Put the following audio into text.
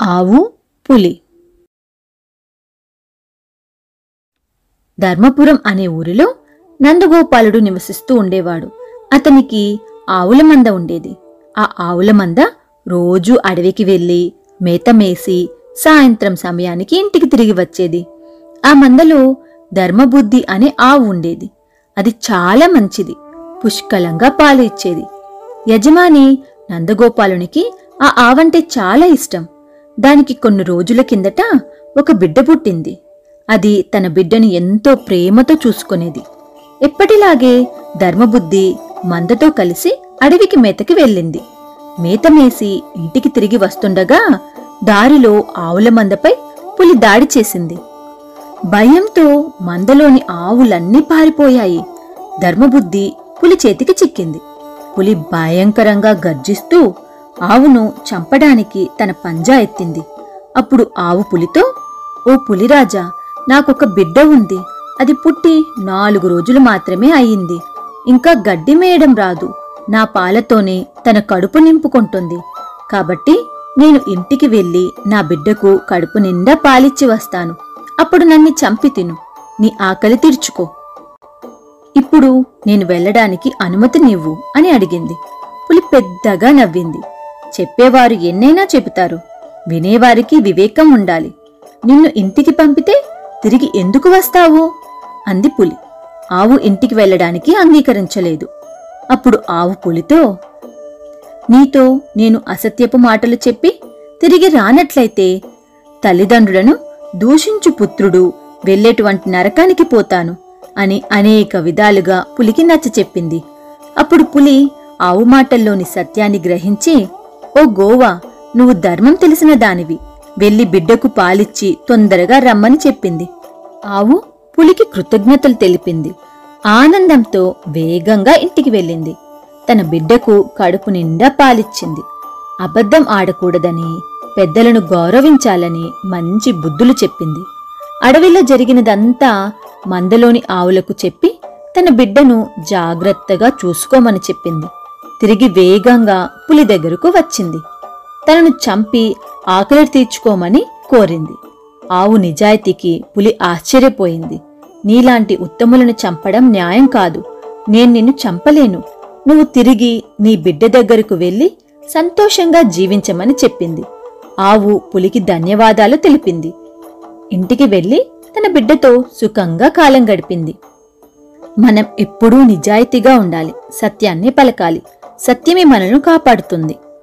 ఆవు పులి. ధర్మపురం అనే ఊరిలో నందగోపాలుడు నివసిస్తూ ఉండేవాడు. అతనికి ఆవుల మంద ఉండేది. ఆ ఆవుల మంద రోజూ అడవికి వెళ్ళి మేతమేసి సాయంత్రం సమయానికి ఇంటికి తిరిగి వచ్చేది. ఆ మందలో ధర్మబుద్ధి అనే ఆవు ఉండేది. అది చాలా మంచిది. పుష్కలంగా పాలు ఇచ్చేది. యజమాని నందగోపాలునికి ఆ ఆవంటే చాలా ఇష్టం. దానికి కొన్ని రోజుల కిందట ఒక బిడ్డ పుట్టింది. అది తన బిడ్డను ఎంతో ప్రేమతో చూసుకునేది. ఎప్పటిలాగే ధర్మబుద్ధి మందతో కలిసి అడవికి మేతకి వెళ్ళింది. మేత మేసి ఇంటికి తిరిగి వస్తుండగా దారిలో ఆవుల మందపై పులి దాడి చేసింది. భయంతో మందలోని ఆవులన్నీ పారిపోయాయి. ధర్మబుద్ధి పులి చేతికి చిక్కింది. పులి భయంకరంగా గర్జిస్తూ ఆవును చంపడానికి తన పంజా ఎత్తింది. అప్పుడు ఆవు పులితో ఓ పులిరాజా నాకొక బిడ్డ ఉంది. అది పుట్టి నాలుగు రోజులు మాత్రమే అయింది. ఇంకా గడ్డి మేయడం రాదు. నా పాలతోనే తన కడుపు నింపుకుంటుంది. కాబట్టి నేను ఇంటికి వెళ్ళి నా బిడ్డకు కడుపు నిండా పాలిచ్చి వస్తాను. అప్పుడు నన్ను చంపి తిను. నీ ఆకలి తీర్చుకో. ఇప్పుడు నేను వెళ్ళడానికి అనుమతి నివ్వు అని అడిగింది. పులి పెద్దగా నవ్వింది. చెప్పేవారు ఎన్నైనా చెబుతారు. వినేవారికి వివేకం ఉండాలి. నిన్ను ఇంటికి పంపితే తిరిగి ఎందుకు వస్తావు? అంది పులి. ఆవు ఇంటికి వెళ్ళడానికి అంగీకరించలేదు. అప్పుడు ఆవు పులితో నీతో నేను అసత్యపు మాటలు చెప్పి తిరిగి రానట్లయితే తల్లిదండ్రులను దూషించు పుత్రుడు వెళ్ళేటువంటి నరకానికి పోతాను అని అనేక విధాలుగా పులికి నచ్చ చెప్పింది అప్పుడు పులి ఆవు మాటల్లోని సత్యాన్ని గ్రహించి ఓ గోవా నువ్వు ధర్మం తెలిసిన దానివి. వెళ్ళి బిడ్డకు పాలిచ్చి తొందరగా రమ్మని చెప్పింది. ఆవు పులికి కృతజ్ఞతలు తెలిపింది. ఆనందంతో వేగంగా ఇంటికి వెళ్ళింది. తన బిడ్డకు కడుపు నిండా పాలిచ్చింది. అబద్ధం ఆడకూడదని పెద్దలను గౌరవించాలని మంచి బుద్ధులు చెప్పింది. అడవిలో జరిగినదంతా మందలోని ఆవులకు చెప్పి తన బిడ్డను జాగ్రత్తగా చూసుకోమని చెప్పింది. తిరిగి వేగంగా పులి దగ్గరకు వచ్చింది. తనను చంపి ఆకలి తీర్చుకోమని కోరింది. ఆవు నిజాయితీకి పులి ఆశ్చర్యపోయింది. నీలాంటి ఉత్తములను చంపడం న్యాయం కాదు. నేను నిన్ను చంపలేను. నువ్వు తిరిగి నీ బిడ్డ దగ్గరకు వెళ్ళి సంతోషంగా జీవించమని చెప్పింది. ఆవు పులికి ధన్యవాదాలు తెలిపింది. ఇంటికి వెళ్ళి తన బిడ్డతో సుఖంగా కాలం గడిపింది. మనం ఎప్పుడూ నిజాయితీగా ఉండాలి. సత్యాన్ని పలకాలి. సత్యమే మనను కాపాడుతుంది.